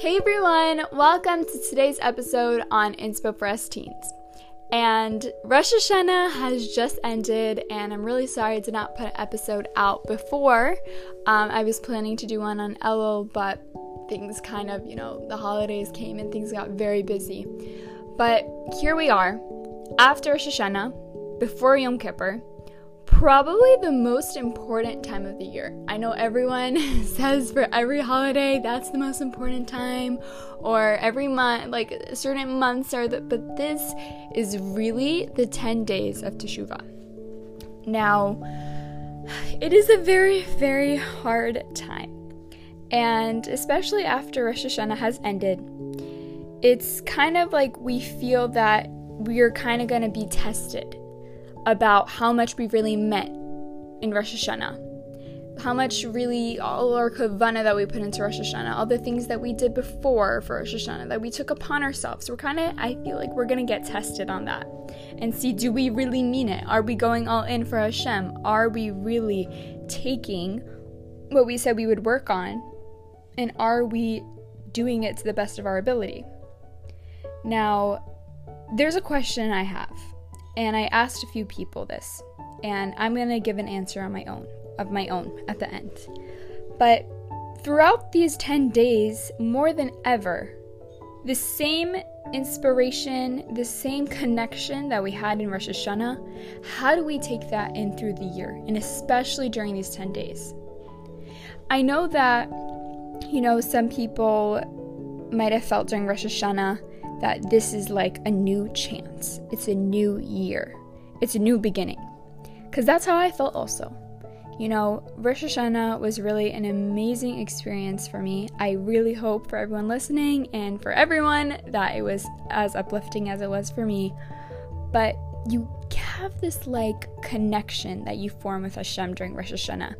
Hey everyone, welcome to today's episode on Inspo for Us Teens. And Rosh Hashanah has just ended, and I'm really sorry I did not put an episode out before. Um, I was planning to do one on Elul, but things kind of, you know, the holidays came and things got very busy. But here we are, after Rosh Hashanah, before Yom Kippur, probably the most important time of the year. I know everyone says for every holiday that's the most important time, or every month, like certain months are the, but this is really the 10 days of Teshuvah. Now, it is a very, very hard time. And especially after Rosh Hashanah has ended, it's kind of like we feel that we're kind of going to be tested about how much we really meant in Rosh Hashanah. How much really all our kavana that we put into Rosh Hashanah, all the things that we did before for Rosh Hashanah that we took upon ourselves. We're kind of, I feel like we're gonna get tested on that and see do we really mean it? Are we going all in for Hashem? Are we really taking what we said we would work on and are we doing it to the best of our ability? Now, there's a question I have and I asked a few people this, and I'm going to give an answer on my own, of my own at the end. But throughout these 10 days, more than ever, the same inspiration, the same connection that we had in Rosh Hashanah, how do we take that in through the year, and especially during these 10 days? I know that, you know, some people might have felt during Rosh Hashanah that this is like a new chance. It's a new year. It's a new beginning. Because that's how I felt also. You know, Rosh Hashanah was really an amazing experience for me. I really hope for everyone listening and for everyone that it was as uplifting as it was for me. But you have this like connection that you form with Hashem during Rosh Hashanah.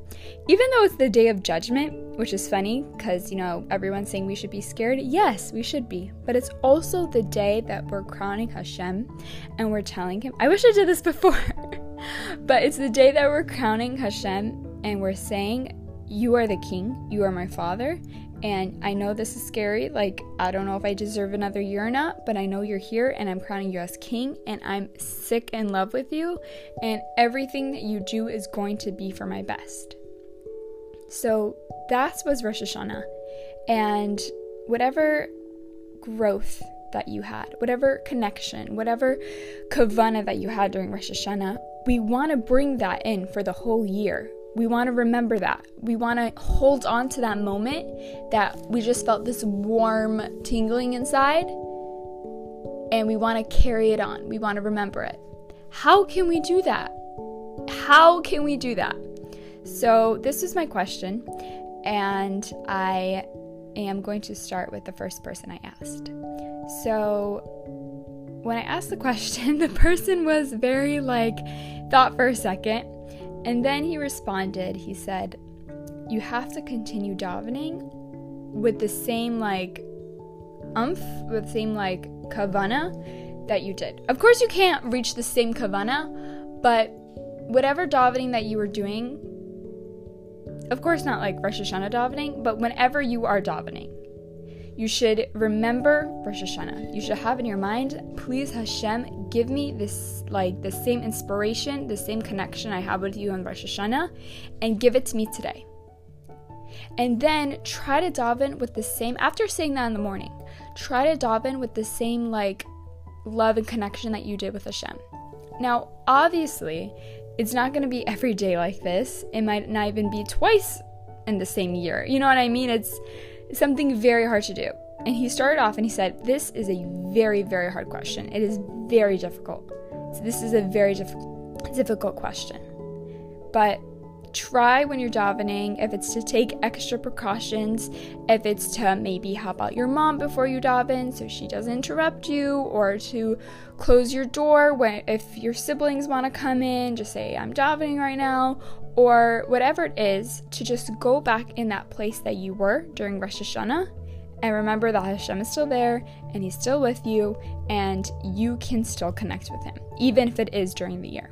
Even though it's the day of judgment, which is funny because, you know, everyone's saying we should be scared. Yes, we should be. But it's also the day that we're crowning Hashem and we're telling Him. I wish I did this before. but it's the day that we're crowning Hashem and we're saying, You are the King, you are my Father, and I know this is scary. Like, I don't know if I deserve another year or not, but I know you're here and I'm crowning you as king and I'm sick in love with you. And everything that you do is going to be for my best. So that was Rosh Hashanah. And whatever growth that you had, whatever connection, whatever kavana that you had during Rosh Hashanah, we want to bring that in for the whole year we want to remember that. We want to hold on to that moment that we just felt this warm tingling inside and we want to carry it on. We want to remember it. How can we do that? How can we do that? So, this is my question, and I am going to start with the first person I asked. So, when I asked the question, the person was very like, thought for a second and then he responded, he said, You have to continue davening with the same like umph, with the same like kavana that you did. Of course, you can't reach the same kavana, but whatever davening that you were doing, of course, not like Rosh Hashanah davening, but whenever you are davening, you should remember Rosh Hashanah. You should have in your mind, please Hashem, give me this like the same inspiration, the same connection I have with you on Rosh Hashanah, and give it to me today. And then try to daven with the same after saying that in the morning. Try to daven with the same like love and connection that you did with Hashem. Now, obviously, it's not going to be every day like this. It might not even be twice in the same year. You know what I mean? It's something very hard to do. And he started off and he said, This is a very, very hard question. It is very difficult. So this is a very diff- difficult question. But try when you're davening if it's to take extra precautions, if it's to maybe help out your mom before you daven so she doesn't interrupt you, or to close your door when if your siblings want to come in, just say I'm davening right now, or whatever it is, to just go back in that place that you were during Rosh Hashanah and remember that Hashem is still there and He's still with you and you can still connect with Him, even if it is during the year.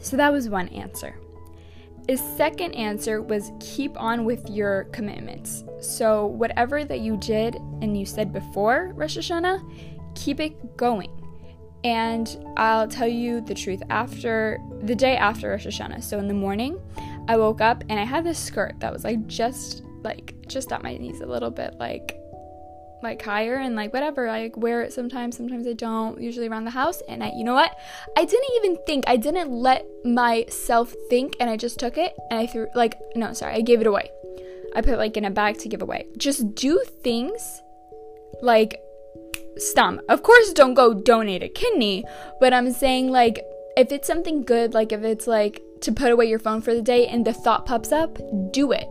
So that was one answer. his second answer was keep on with your commitments. So, whatever that you did and you said before Rosh Hashanah, keep it going. And I'll tell you the truth after the day after Rosh Hashanah. So, in the morning, I woke up and I had this skirt that was like just like just at my knees a little bit like like higher and like whatever. I like wear it sometimes, sometimes I don't, usually around the house. And I, you know what? I didn't even think, I didn't let myself think and I just took it and I threw, like, no, sorry, I gave it away. I put like in a bag to give away. Just do things like stum. Of course, don't go donate a kidney, but I'm saying like if it's something good, like if it's like to put away your phone for the day and the thought pops up, do it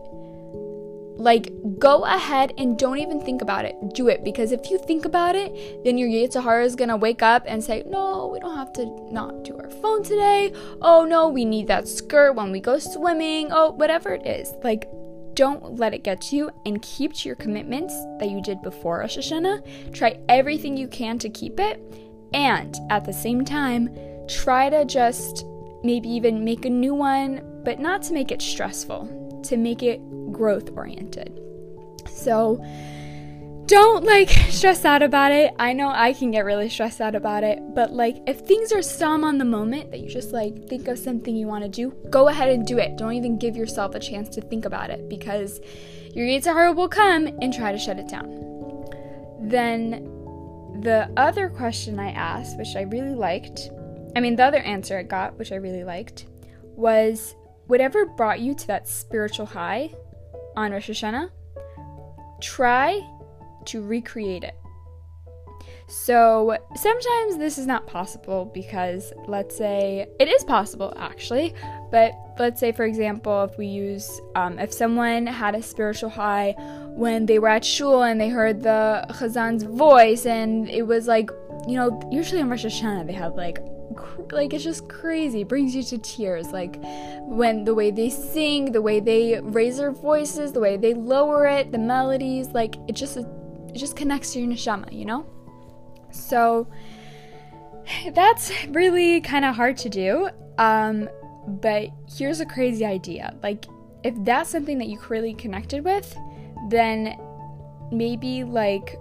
like, go ahead and don't even think about it. Do it because if you think about it, then your Yetzer Hara is gonna wake up and say, No, we don't have to not do our phone today. Oh no, we need that skirt when we go swimming. Oh, whatever it is. Like, don't let it get to you and keep to your commitments that you did before Rosh Hashanah. Try everything you can to keep it. And at the same time, try to just maybe even make a new one, but not to make it stressful, to make it growth oriented. So don't like stress out about it. I know I can get really stressed out about it, but like if things are some on the moment that you just like think of something you want to do, go ahead and do it. Don't even give yourself a chance to think about it because your Yetzer Hara will come and try to shut it down. Then the other question I asked, which I really liked, I mean, the other answer I got, which I really liked, was whatever brought you to that spiritual high on Rosh Hashanah, try to recreate it. So sometimes this is not possible because let's say it is possible actually, but let's say for example if we use um, if someone had a spiritual high when they were at shul and they heard the chazan's voice and it was like you know usually on Rosh Hashanah they have like like it's just crazy. It brings you to tears like when the way they sing the way they raise their voices the way they lower it the melodies like it just it just connects to your neshama you know? So that's really kind of hard to do um but here's a crazy idea. Like if that's something that you really connected with then maybe like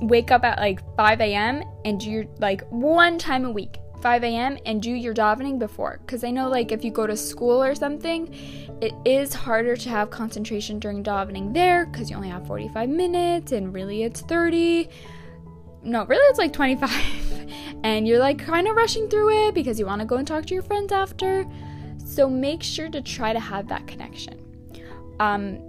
wake up at like 5 a.m. and do your like one time a week 5 a.m. and do your davening before. Because I know, like, if you go to school or something, it is harder to have concentration during davening there because you only have 45 minutes and really it's 30. No, really it's like 25. and you're like kind of rushing through it because you want to go and talk to your friends after. So make sure to try to have that connection. Um,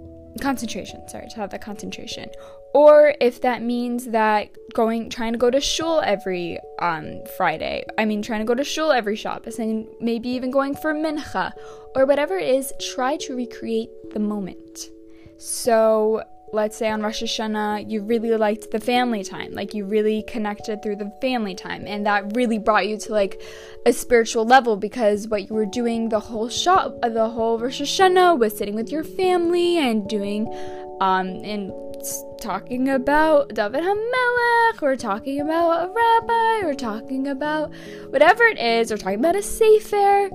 concentration, sorry, to have that concentration or if that means that going trying to go to shul every um, Friday, I mean trying to go to shul every Shabbos, and maybe even going for mincha, or whatever it is, try to recreate the moment. So let's say on Rosh Hashanah you really liked the family time, like you really connected through the family time, and that really brought you to like a spiritual level because what you were doing the whole shop, the whole Rosh Hashanah was sitting with your family and doing um and talking about David HaMelech, or talking about a rabbi, or talking about whatever it is, or talking about a sefer,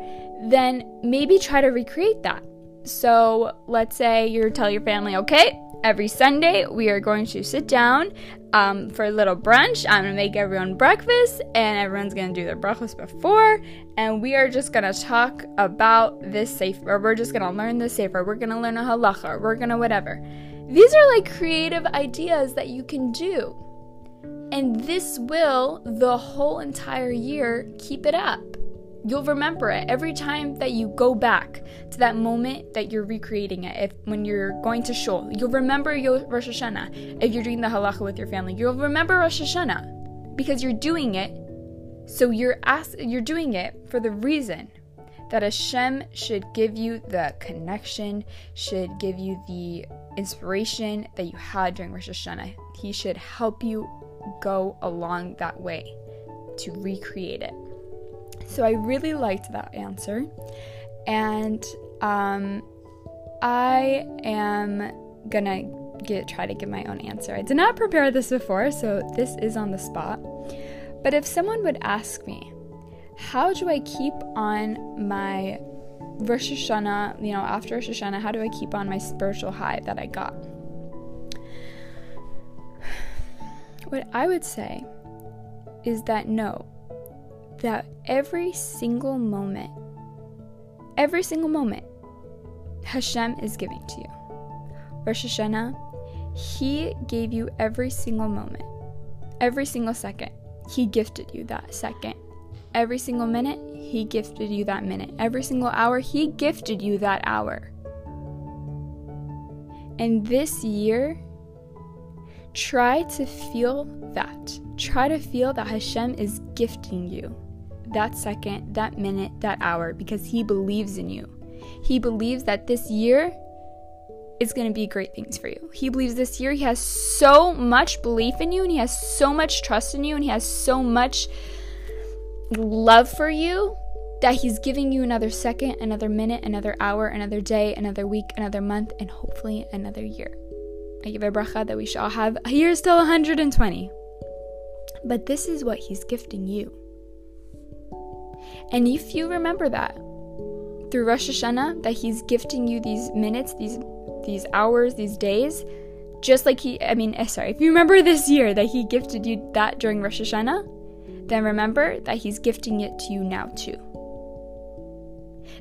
then maybe try to recreate that. So let's say you tell your family, okay, every Sunday we are going to sit down um, for a little brunch. I'm gonna make everyone breakfast, and everyone's gonna do their breakfast before, and we are just gonna talk about this sefer. We're just gonna learn this sefer. We're gonna learn a halacha. We're gonna whatever. These are like creative ideas that you can do. And this will, the whole entire year, keep it up. You'll remember it every time that you go back to that moment that you're recreating it. If when you're going to shul, you'll remember your Rosh Hashanah. If you're doing the halacha with your family, you'll remember Rosh Hashanah because you're doing it. So you're ask, you're doing it for the reason that Hashem should give you the connection, should give you the inspiration that you had during Rosh Hashanah. He should help you go along that way to recreate it. So I really liked that answer. And um, I am gonna get try to give my own answer. I did not prepare this before, so this is on the spot. But if someone would ask me, how do I keep on my Rosh Hashanah, you know, after Rosh Hashanah, how do I keep on my spiritual high that I got? What I would say is that no, that every single moment, every single moment, Hashem is giving to you. Rosh Hashanah, He gave you every single moment, every single second. He gifted you that second. Every single minute, He gifted you that minute. Every single hour, He gifted you that hour. And this year, try to feel that. Try to feel that Hashem is gifting you that second, that minute, that hour because He believes in you. He believes that this year is going to be great things for you. He believes this year He has so much belief in you and He has so much trust in you and He has so much love for you that He's giving you another second, another minute, another hour, another day, another week, another month, and hopefully another year. I give a bracha that we shall have years still 120. But this is what He's gifting you. And if you remember that through Rosh Hashanah, that He's gifting you these minutes, these these hours, these days, just like He, I mean, eh, sorry, if you remember this year that He gifted you that during Rosh Hashanah, then remember that He's gifting it to you now too.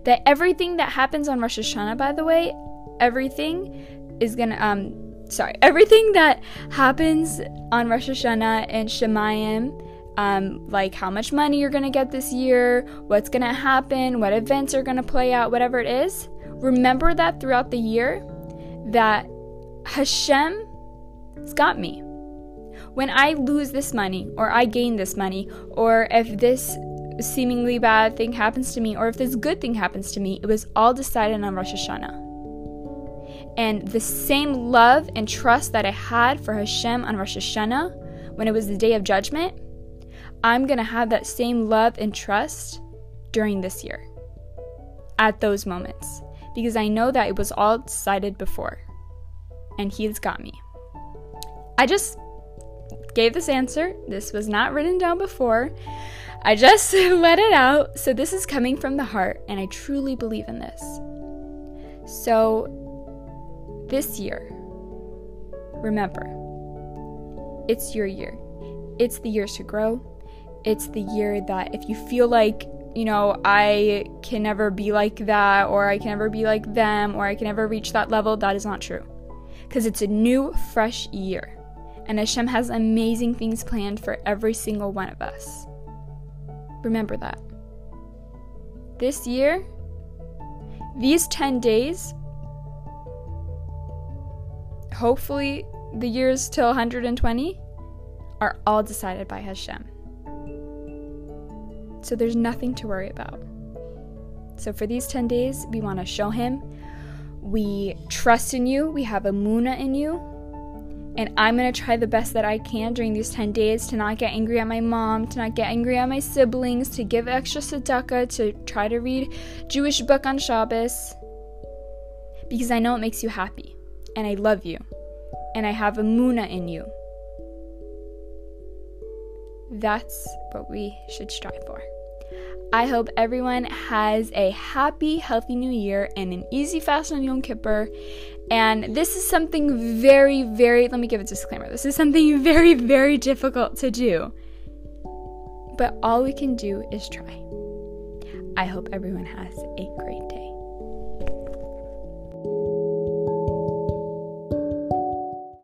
That everything that happens on Rosh Hashanah, by the way, everything is gonna um sorry, everything that happens on Rosh Hashanah and Shemayim um, like how much money you're to get this year, what's to happen, what events are to play out, whatever it is. Remember that throughout the year that Hashem's got me. When I lose this money, or I gain this money, or if this seemingly bad thing happens to me, or if this good thing happens to me, it was all decided on Rosh Hashanah. And the same love and trust that I had for Hashem on Rosh Hashanah when it was the day of judgment, I'm going to have that same love and trust during this year at those moments because I know that it was all decided before and He's got me. I just gave this answer. This was not written down before. I just let it out. So this is coming from the heart, and I truly believe in this. So this year, remember, it's your year. It's the years to grow, it's the year that if you feel like, you know, I can never be like that, or I can never be like them, or I can never reach that level, that is not true. Because it's a new, fresh year. And Hashem has amazing things planned for every single one of us. Remember that. This year, these 10 days, hopefully the years till 120, are all decided by Hashem. So there's nothing to worry about. So for these 10 days, we want to show Him we trust in you, we have emunah in you, and I'm to try the best that I can during these 10 days to not get angry at my mom, to not get angry at my siblings, to give extra tzedakah, to try to read Jewish book on Shabbos, because I know it makes you happy, and I love you, and I have emunah in you. That's what we should strive for. I hope everyone has a happy, healthy new year and an easy fast on Yom Kippur. And this is something very, very, let me give a disclaimer. This is something very, very difficult to do. But all we can do is try. I hope everyone has a great day.